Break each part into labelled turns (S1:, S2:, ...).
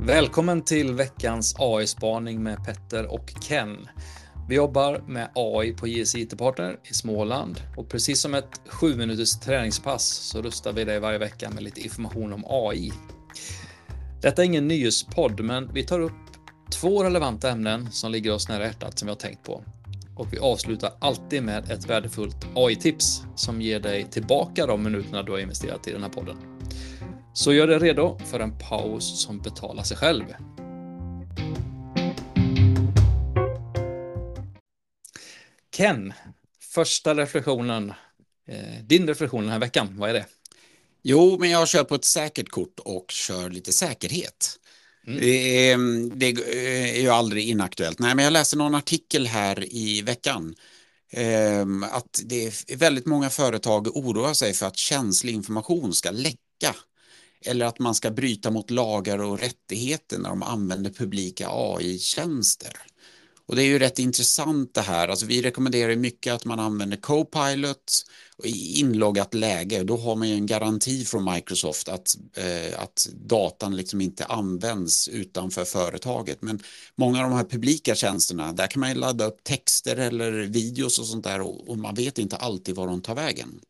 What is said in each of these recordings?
S1: Välkommen till veckans AI-spaning med Petter och Ken. Vi jobbar med AI på JS IT-partner i Småland och precis som ett sju minuters träningspass så rustar vi dig varje vecka med lite information om AI. Detta är ingen nyhetspodd, men vi tar upp två relevanta ämnen som ligger oss nära hjärtat som vi har tänkt på. Och vi avslutar alltid med ett värdefullt AI-tips som ger dig tillbaka de minuterna du har investerat i den här podden. Så gör dig redo för en paus som betalar sig själv. Ken, första reflektionen. Eh, din reflektion den här veckan, vad är det?
S2: Jo, men jag kör på ett säkert kort och kör lite säkerhet. Mm. Det, är, det, är, ju aldrig inaktuellt. Nej, men jag läste någon artikel här i veckan ehm, att det är väldigt många företag oroar sig för att känslig information ska läcka eller att man ska bryta mot lagar och rättigheter när de använder publika AI-tjänster. Och det är ju rätt intressant det här. Alltså vi rekommenderar mycket att man använder Copilot i inloggat läge. Då har man ju en garanti från Microsoft att, eh, att datan liksom inte används utanför företaget. Men många av de här publika tjänsterna, där kan man ladda upp texter eller videos och sånt där och, och man vet inte alltid var de tar vägen.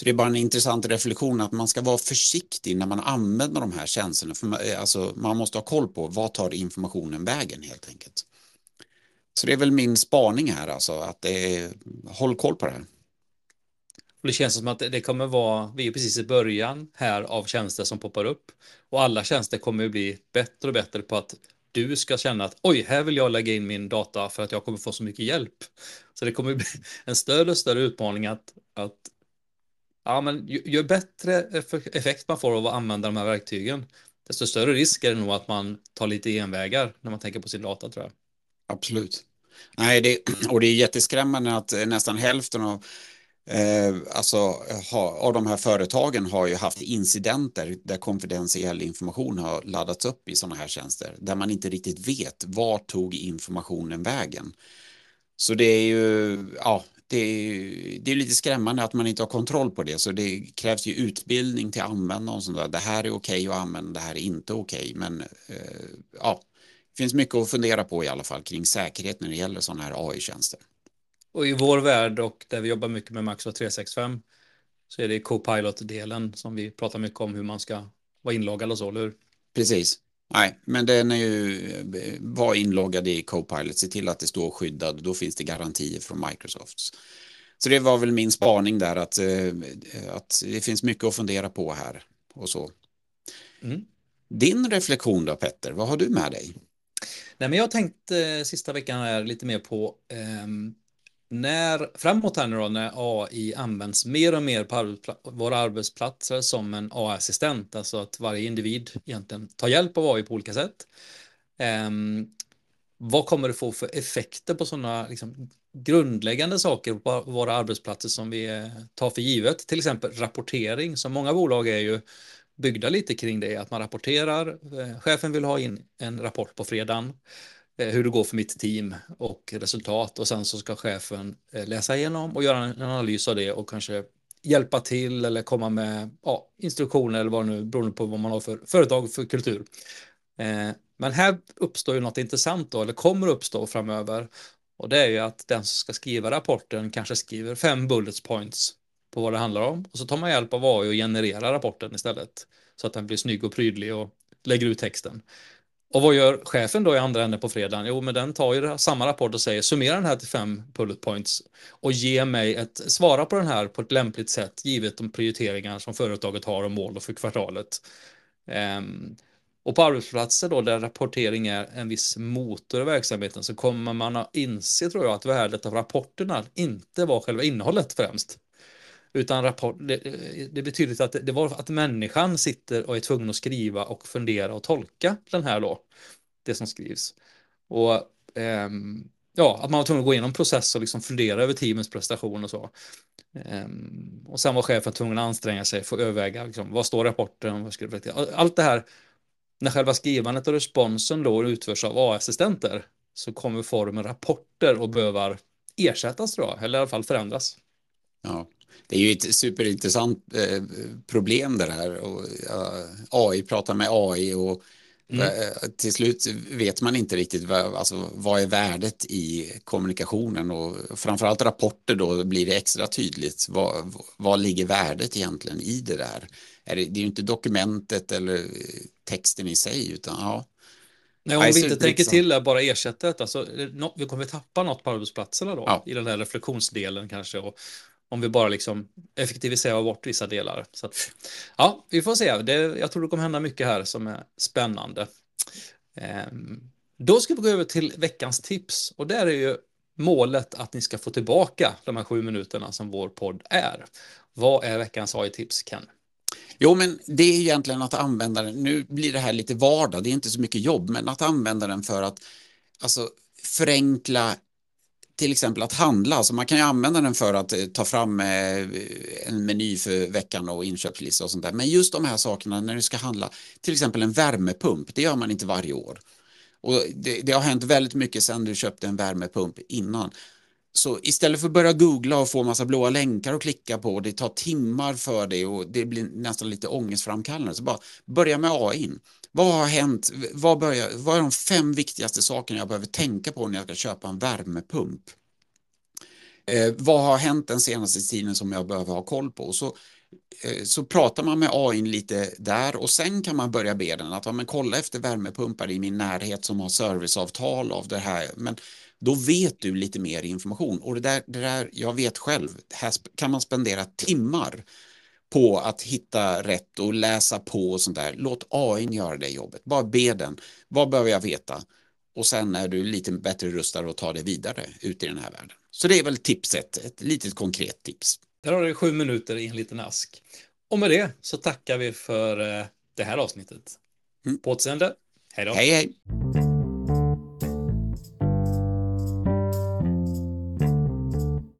S2: Så det är bara en intressant reflektion att man ska vara försiktig när man använder de här tjänsterna. För man, eh, alltså, man måste ha koll på vad tar informationen vägen helt enkelt. Så det är väl min spaning här alltså, att det är, håll koll på det här.
S1: Det känns som att det kommer vara, vi är precis i början här av tjänster som poppar upp och alla tjänster kommer bli bättre och bättre på att du ska känna att oj, här vill jag lägga in min data för att jag kommer få så mycket hjälp. Så det kommer bli en större och större utmaning att, att ja, men ju, ju bättre effekt man får av att använda de här verktygen, desto större risk är det nog att man tar lite envägar när man tänker på sin data tror jag.
S2: Absolut. Nej, det, och det är jätteskrämmande att nästan hälften av Eh, alltså, ha, av de här företagen har ju haft incidenter där konfidentiell information har laddats upp i sådana här tjänster där man inte riktigt vet var tog informationen vägen. Så det är ju, ja, det är, det är lite skrämmande att man inte har kontroll på det så det krävs ju utbildning till användare och sånt där. Det här är okej att använda, det här är inte okej men eh, ja, det finns mycket att fundera på i alla fall kring säkerhet när det gäller sådana här AI-tjänster.
S1: Och i vår värld och där vi jobbar mycket med Microsoft 365 så är det Copilot-delen som vi pratar mycket om hur man ska vara inloggad och så, eller hur?
S2: Precis. Nej, men den är ju, var inloggad i Copilot, se till att det står skyddad, då finns det garantier från Microsoft. Så det var väl min spaning där, att, eh, att det finns mycket att fundera på här och så. Mm. Din reflektion då Petter, vad har du med dig?
S1: Nej, men jag har tänkt eh, sista veckan här lite mer på eh, när framåt här nu då när AI används mer och mer på arbetspla våra arbetsplatser som en AI-assistent, alltså att varje individ egentligen tar hjälp av AI på olika sätt. Eh, vad kommer det få för effekter på sådana liksom, grundläggande saker på våra arbetsplatser som vi eh, tar för givet? Till exempel rapportering, som många bolag är ju byggda lite kring det, att man rapporterar. Eh, chefen vill ha in en rapport på fredagen Eh, hur det går för mitt team och resultat och sen så ska chefen eh, läsa igenom och göra en analys av det och kanske hjälpa till eller komma med ja, instruktioner eller vad det nu beroende på vad man har för företag för kultur. Eh, men här uppstår ju något intressant då, eller kommer uppstå framöver. Och det är ju att den som ska skriva rapporten kanske skriver fem bullets points på vad det handlar om. Och så tar man hjälp av AI och genererar rapporten istället. Så att den blir snygg och prydlig och lägger ut texten. Och vad gör chefen då i andra änden på fredagen? Jo, men den tar ju samma rapport och säger summera den här till fem bullet points och ge mig ett svara på den här på ett lämpligt sätt givet de prioriteringar som företaget har och mål för kvartalet. Um, och på arbetsplatser då där rapportering är en viss motor i verksamheten så kommer man att inse tror jag att värdet av rapporterna inte var själva innehållet främst. Utan rapport, det, det betyder att det, det, var att människan sitter och är tvungen att skriva och fundera och tolka den här då, det som skrivs. Och eh, ja, att man var tvungen att gå igenom process och liksom fundera över teamens prestation och så. Eh, och sen var chefen tvungen att anstränga sig för att överväga liksom, vad står rapporten, vad skulle allt det här. När själva skrivandet och responsen då utförs av A-assistenter, så kommer formen rapporter och behöver ersättas tror jag, eller i alla fall förändras.
S2: Ja, det är ju ett superintressant eh, problem det här. Och, uh, AI pratar med AI och Mm. Eh, till slut vet man inte riktigt vad, alltså, vad är värdet i kommunikationen och framförallt rapporter då blir det extra tydligt. Vad, vad ligger värdet egentligen i det där? Är det, det är ju inte dokumentet eller texten i sig utan ja.
S1: Nej, om vi inte tänker till att bara ersätta det, alltså, vi kommer tappa något på arbetsplatserna då ja. i den här reflektionsdelen kanske och om vi bara liksom effektiviserar bort vissa delar. Så att, ja, vi får se. Det, jag tror det kommer hända mycket här som är spännande. Ehm, då ska vi gå över till veckans tips och där är ju målet att ni ska få tillbaka de här sju minuterna som vår podd är. Vad är veckans AI-tips, Ken?
S2: Jo, men det är egentligen att använda den. Nu blir det här lite vardag, det är inte så mycket jobb, men att använda den för att alltså, förenkla till exempel att handla. Alltså man kan ju använda den för att eh, ta fram eh, en meny för veckan och inköpslista och sånt där. Men just de här sakerna när du ska handla, till exempel en värmepump, det gör man inte varje år. Och det, det har hänt väldigt mycket sedan du köpte en värmepump innan. Så istället för att börja googla och få massa blåa länkar att klicka på, det tar timmar för dig och det blir nästan lite ångestframkallande, så bara börja med AI. Vad har hänt? Vad, börjar, vad är de fem viktigaste sakerna jag behöver tänka på när jag ska köpa en värmepump? Eh, vad har hänt den senaste tiden som jag behöver ha koll på? Så, Eh, så pratar man med AI lite där och sen kan man börja be den att ja, men kolla efter värmepumpar i min närhet som har serviceavtal av det här. Men då vet du lite mer information och det där, det där jag vet själv, här kan man spendera timmar på att hitta rätt och läsa på och sånt där. Låt AI göra det jobbet. Bara be den. Vad behöver jag veta? Och sen är du lite bättre rustad att ta det vidare ut i den här världen. Så det är väl tipset, ett litet konkret tips.
S1: Där har du sju minuter i en liten ask. Och med det så tackar vi för eh, det här avsnittet. Mm. På återseende. Hej då.
S2: Hej hej.